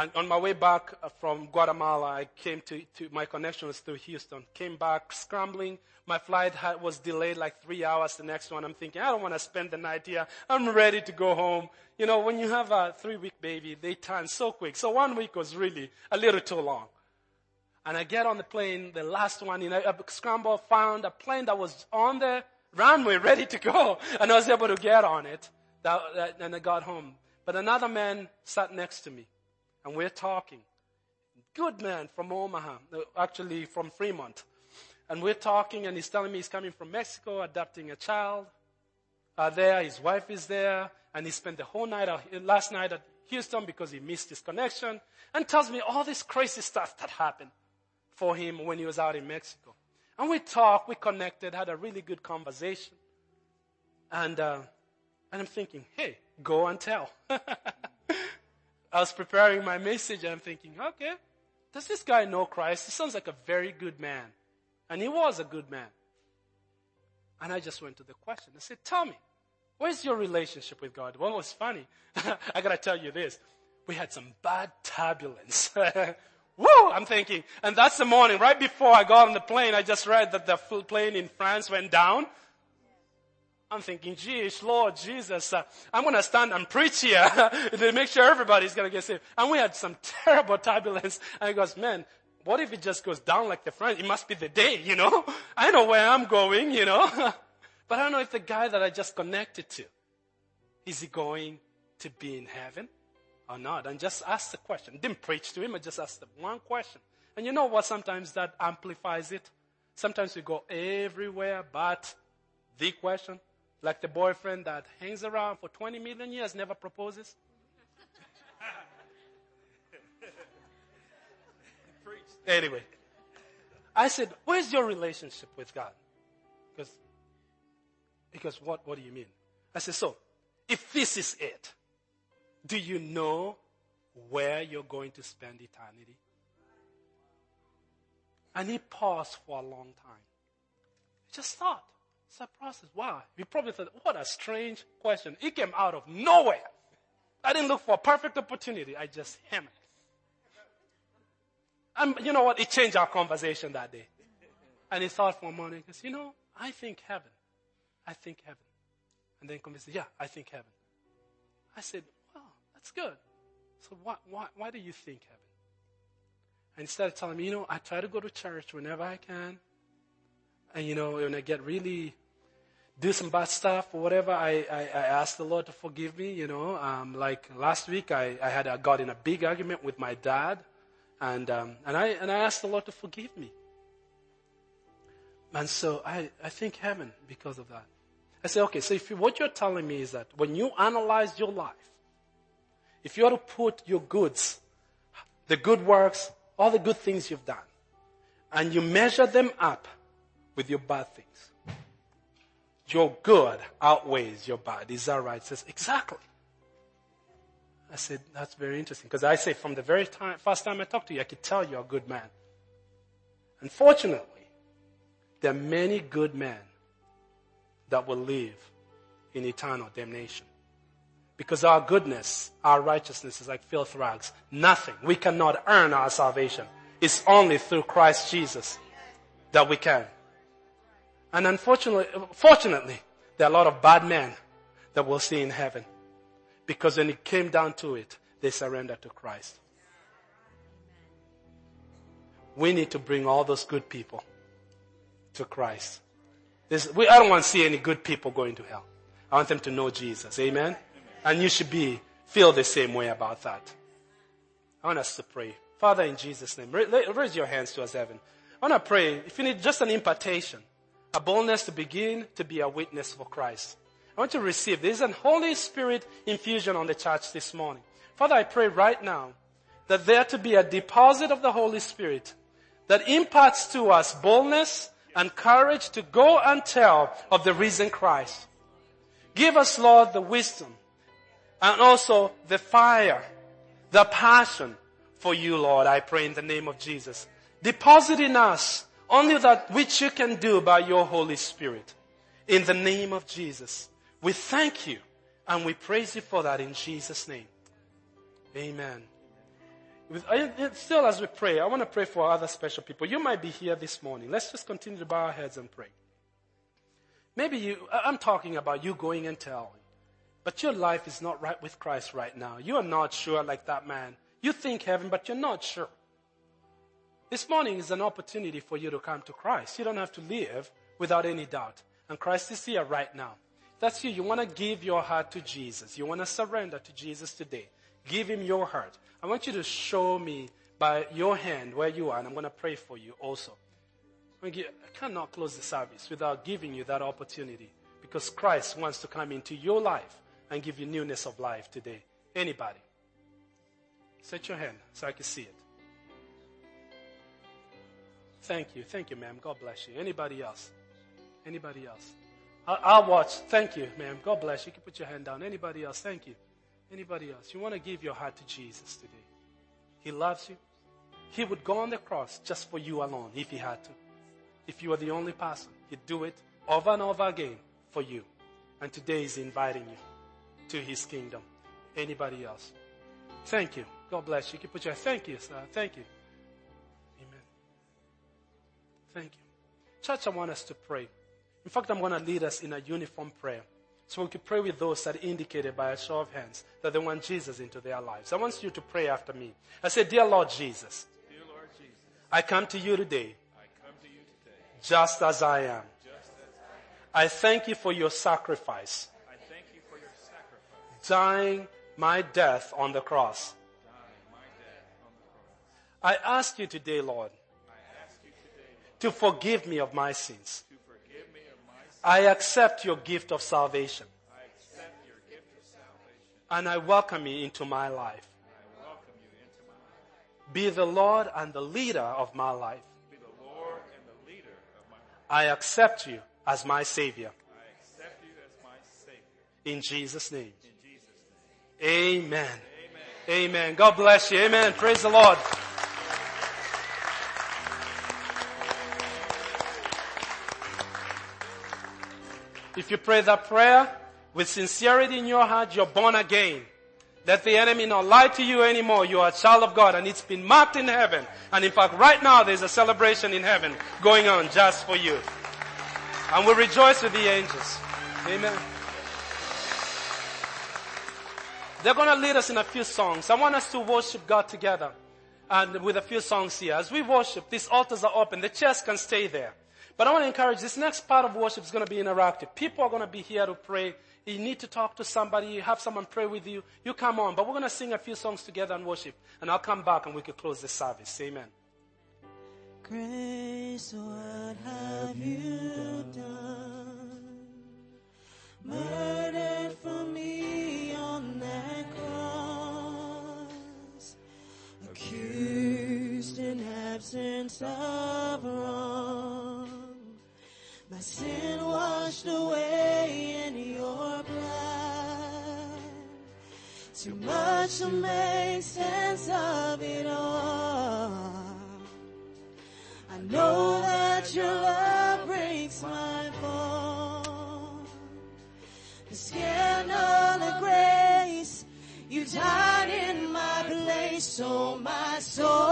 And on my way back uh, from Guatemala, I came to, to my connection was through Houston. Came back scrambling. My flight had, was delayed like three hours. The next one, I'm thinking, I don't want to spend the night here. I'm ready to go home. You know, when you have a three week baby, they turn so quick. So one week was really a little too long. And I get on the plane, the last one, you know, I scramble, found a plane that was on the runway ready to go. And I was able to get on it. That, that, and I got home. But another man sat next to me. And we're talking. Good man from Omaha, actually from Fremont. And we're talking and he's telling me he's coming from Mexico, adopting a child uh, there. His wife is there. And he spent the whole night, uh, last night at Houston because he missed his connection. And tells me all this crazy stuff that happened for him when he was out in Mexico. And we talked, we connected, had a really good conversation. And, uh, and I'm thinking, hey, go and tell. I was preparing my message and I'm thinking, okay, does this guy know Christ? He sounds like a very good man. And he was a good man. And I just went to the question. I said, tell me, where's your relationship with God? Well, it was funny. I gotta tell you this. We had some bad turbulence. Woo! I'm thinking, and that's the morning, right before I got on the plane, I just read that the plane in France went down. I'm thinking, geez, Lord Jesus, uh, I'm going to stand and preach here to make sure everybody's going to get saved. And we had some terrible turbulence. And he goes, man, what if it just goes down like the France? It must be the day, you know? I know where I'm going, you know? but I don't know if the guy that I just connected to, is he going to be in heaven? or not and just ask the question. Didn't preach to him, I just asked the one question. And you know what? Sometimes that amplifies it. Sometimes we go everywhere but the question. Like the boyfriend that hangs around for 20 million years, never proposes. anyway, I said, where's your relationship with God? Because, because what, what do you mean? I said, so, if this is it, do you know where you're going to spend eternity? And he paused for a long time. Just thought. Process. Wow. You probably thought, what a strange question. It came out of nowhere. I didn't look for a perfect opportunity. I just hammered. And you know what? It changed our conversation that day. And he thought for a moment, he goes, you know, I think heaven. I think heaven. And then he said, yeah, I think heaven. I said, well, that's good. So why, why, why do you think heaven? And he started telling me, you know, I try to go to church whenever I can. And you know, when I get really do some bad stuff or whatever, I, I, I ask the Lord to forgive me, you know. Um, like last week, I, I had I got in a big argument with my dad, and um, and I and I asked the Lord to forgive me. And so I, I think heaven because of that. I say, okay, so if you, what you're telling me is that when you analyze your life, if you are to put your goods, the good works, all the good things you've done, and you measure them up with your bad things, your good outweighs your bad. Is that right? Says, exactly. I said, that's very interesting. Because I say from the very time, first time I talked to you, I could tell you're a good man. Unfortunately, there are many good men that will live in eternal damnation. Because our goodness, our righteousness is like filth rags. Nothing. We cannot earn our salvation. It's only through Christ Jesus that we can. And unfortunately, fortunately, there are a lot of bad men that we'll see in heaven. Because when it came down to it, they surrendered to Christ. We need to bring all those good people to Christ. We, I don't want to see any good people going to hell. I want them to know Jesus. Amen? And you should be, feel the same way about that. I want us to pray. Father, in Jesus' name, raise your hands to us, heaven. I want to pray, if you need just an impartation, a boldness to begin to be a witness for Christ. I want to receive. There's an Holy Spirit infusion on the church this morning. Father, I pray right now that there to be a deposit of the Holy Spirit that imparts to us boldness and courage to go and tell of the risen Christ. Give us, Lord, the wisdom and also the fire, the passion for you, Lord. I pray in the name of Jesus. Deposit in us only that which you can do by your Holy Spirit. In the name of Jesus. We thank you and we praise you for that in Jesus' name. Amen. Still as we pray, I want to pray for other special people. You might be here this morning. Let's just continue to bow our heads and pray. Maybe you, I'm talking about you going and telling, but your life is not right with Christ right now. You are not sure like that man. You think heaven, but you're not sure. This morning is an opportunity for you to come to Christ. You don't have to live without any doubt. And Christ is here right now. That's you. You want to give your heart to Jesus. You want to surrender to Jesus today. Give him your heart. I want you to show me by your hand where you are, and I'm going to pray for you also. I cannot close the service without giving you that opportunity because Christ wants to come into your life and give you newness of life today. Anybody? Set your hand so I can see it. Thank you. Thank you, ma'am. God bless you. Anybody else? Anybody else? I'll, watch. Thank you, ma'am. God bless you. You can put your hand down. Anybody else? Thank you. Anybody else? You want to give your heart to Jesus today. He loves you. He would go on the cross just for you alone if he had to. If you were the only person, he'd do it over and over again for you. And today he's inviting you to his kingdom. Anybody else? Thank you. God bless you. You can put your thank you, sir. Thank you. Thank you. Church, I want us to pray. In fact, I'm going to lead us in a uniform prayer. So we can pray with those that indicated by a show of hands that they want Jesus into their lives. I want you to pray after me. I say, Dear Lord Jesus, Dear Lord Jesus I come to you today, I come to you today just as I am. just as I am. I thank you for your sacrifice, I thank you for your sacrifice, dying my death on the cross. dying my death on the cross. I ask you today, Lord, to forgive me of my sins. to forgive me of my sins. I accept your gift of salvation I accept your gift of salvation. and I welcome you into my life. I welcome you into my life. Be the Lord and the leader of my life. Be the Lord and I accept you as my Savior. I accept you as my Savior. In Jesus' name. In Jesus' name. Amen. Amen. Amen. God bless you. Amen. Praise the Lord. If you pray that prayer with sincerity in your heart, you're born again. Let the enemy not lie to you anymore. You are a child of God and it's been marked in heaven. And in fact, right now there's a celebration in heaven going on just for you. And we rejoice with the angels. Amen. They're going to lead us in a few songs. I want us to worship God together and with a few songs here. As we worship, these altars are open. The chairs can stay there. But I want to encourage this next part of worship is going to be interactive. People are going to be here to pray. You need to talk to somebody. You have someone pray with you. You come on. But we're going to sing a few songs together and worship. And I'll come back and we can close the service. Amen. Grace, what have you done? Murdered for me on that cross, accused in absence of wrong, my sin washed away in your blood. Too much to make sense of it all. I know that your love breaks my fall. The scandal of grace, you died in my place, so my soul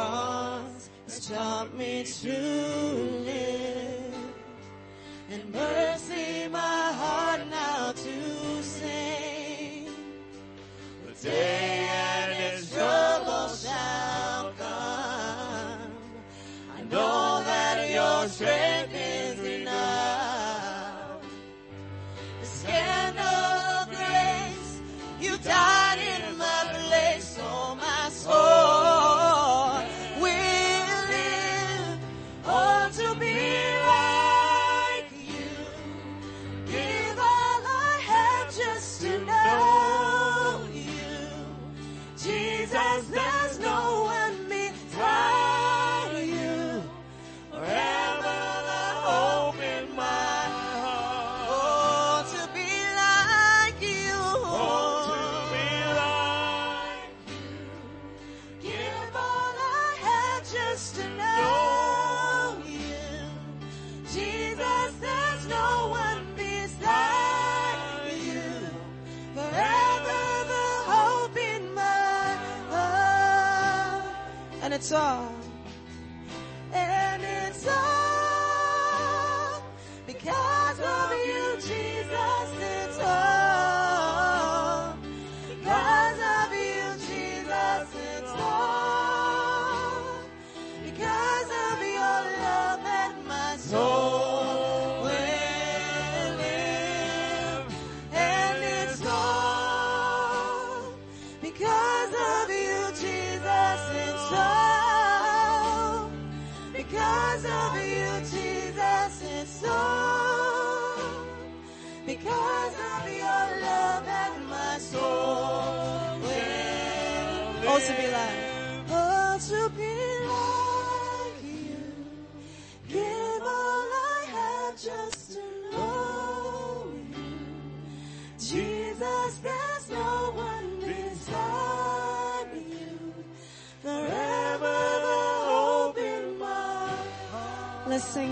cross has taught me to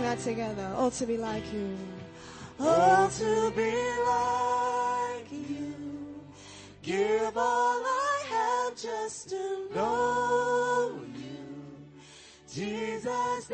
that together. Oh, to be like you. Oh, to be like you. Give all I have just to know you. Jesus,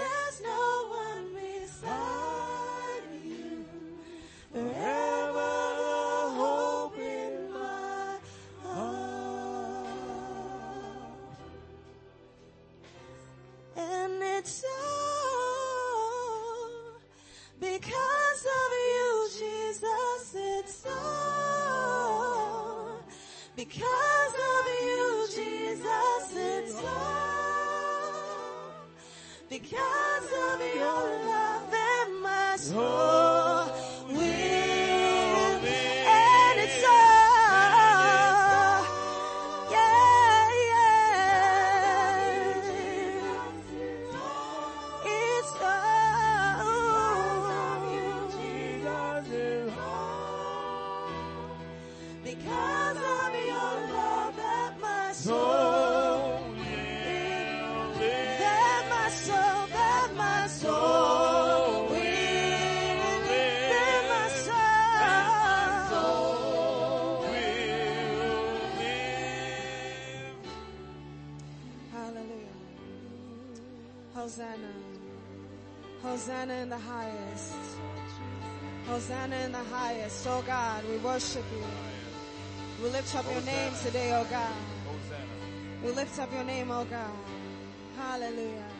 because of your love and my soul. Hosanna in the highest. Hosanna in the highest. Oh God, we worship you. We lift up your name today, oh God. We lift up your name, oh God. Hallelujah.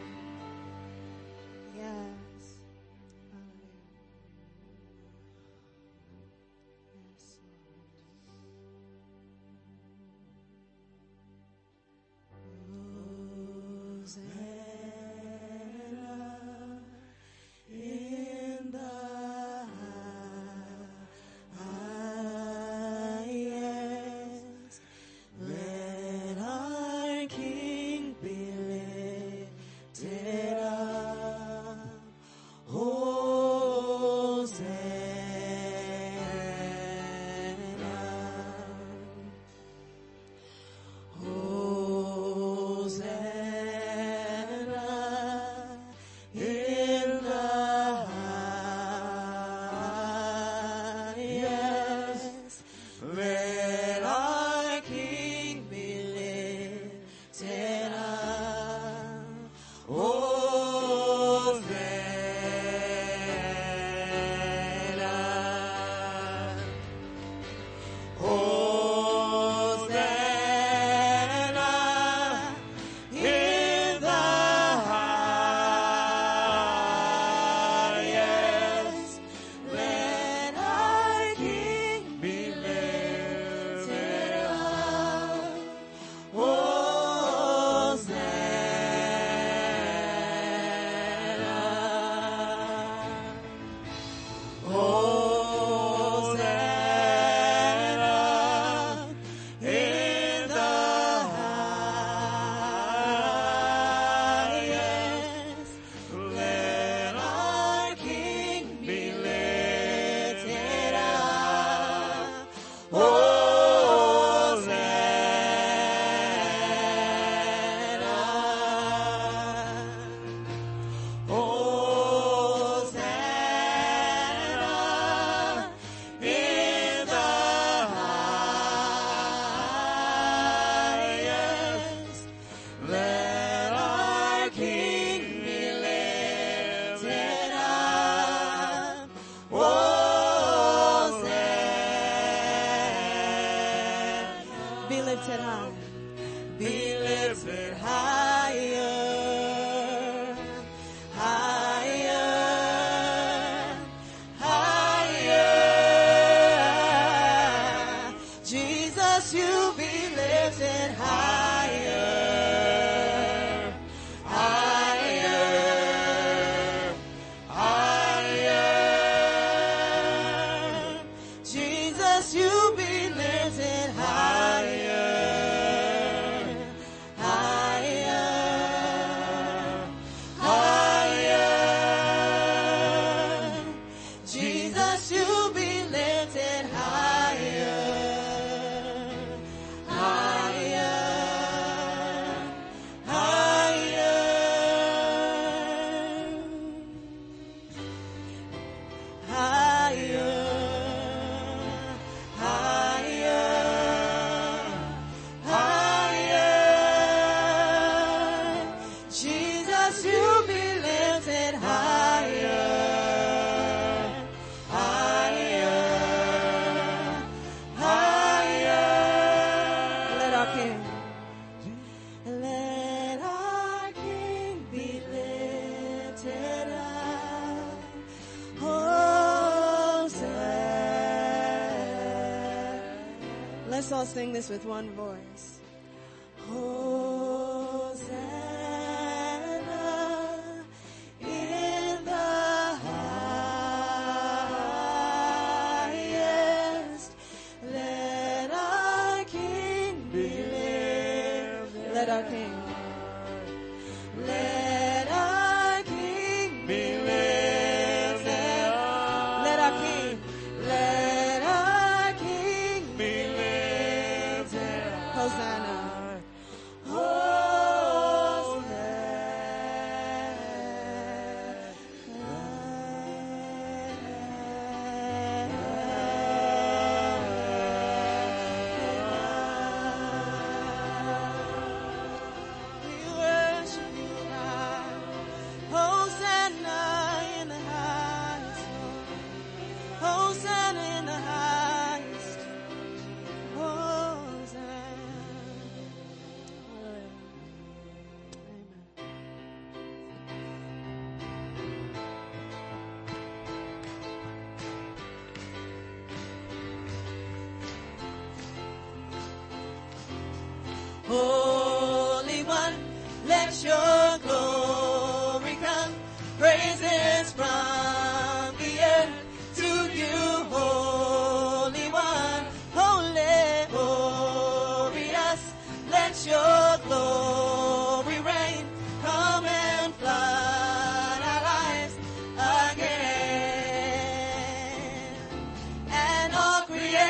Let's all sing this with one voice.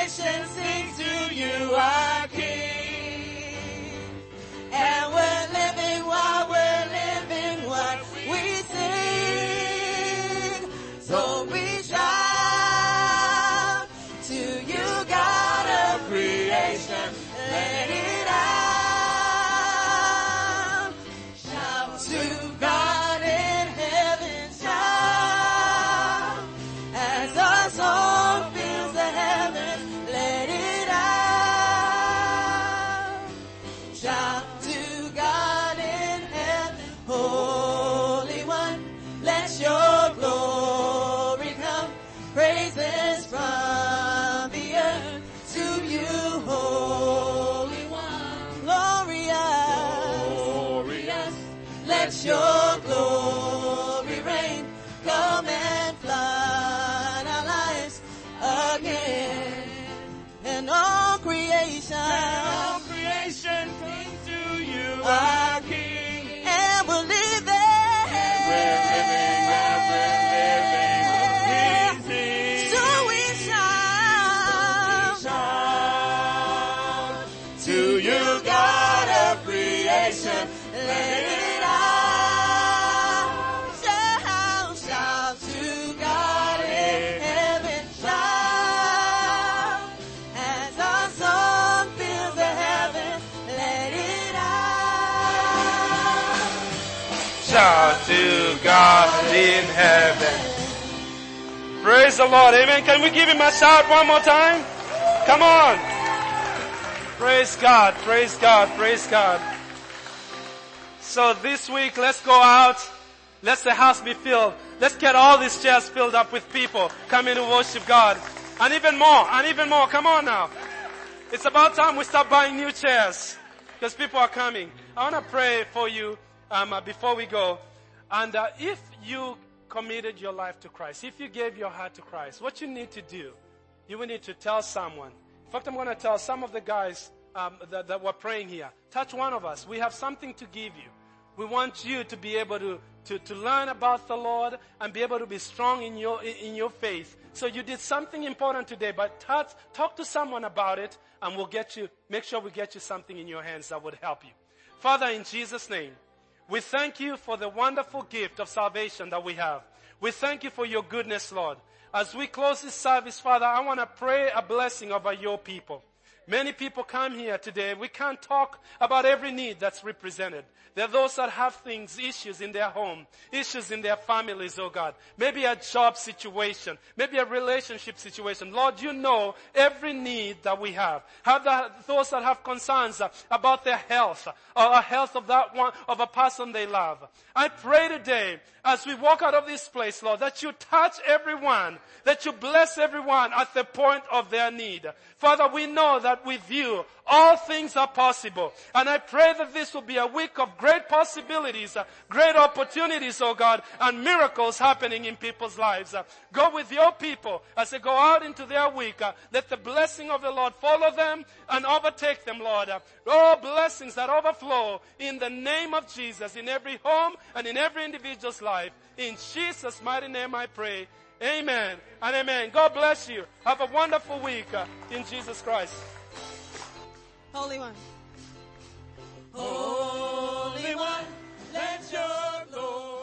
Creation sings to you, God in heaven. Praise the Lord. Amen. Can we give him a shout one more time? Come on. Praise God. Praise God. Praise God. So this week, let's go out. Let the house be filled. Let's get all these chairs filled up with people coming to worship God. And even more, and even more. Come on now. It's about time we start buying new chairs because people are coming. I want to pray for you um, uh, before we go. And uh, if you committed your life to Christ, if you gave your heart to Christ, what you need to do, you will need to tell someone. In fact, I'm going to tell some of the guys um, that, that were praying here. Touch one of us. We have something to give you. We want you to be able to, to, to learn about the Lord and be able to be strong in your, in your faith. So you did something important today, but touch, talk to someone about it and we'll get you, make sure we get you something in your hands that would help you. Father, in Jesus' name, we thank you for the wonderful gift of salvation that we have. We thank you for your goodness, Lord. As we close this service, Father, I want to pray a blessing over your people. Many people come here today. We can't talk about every need that's represented. There are those that have things, issues in their home, issues in their families, oh God. Maybe a job situation, maybe a relationship situation. Lord, you know every need that we have. Have those that have concerns about their health or the health of that one, of a person they love. I pray today as we walk out of this place, Lord, that you touch everyone, that you bless everyone at the point of their need. Father, we know that with you, all things are possible. And I pray that this will be a week of great possibilities, uh, great opportunities, oh God, and miracles happening in people's lives. Uh, go with your people as they go out into their week. Uh, let the blessing of the Lord follow them and overtake them, Lord. Oh, blessings that overflow in the name of Jesus in every home and in every individual's life. In Jesus' mighty name I pray. Amen and amen. God bless you. Have a wonderful week in Jesus Christ. Holy One. Holy One, let your glory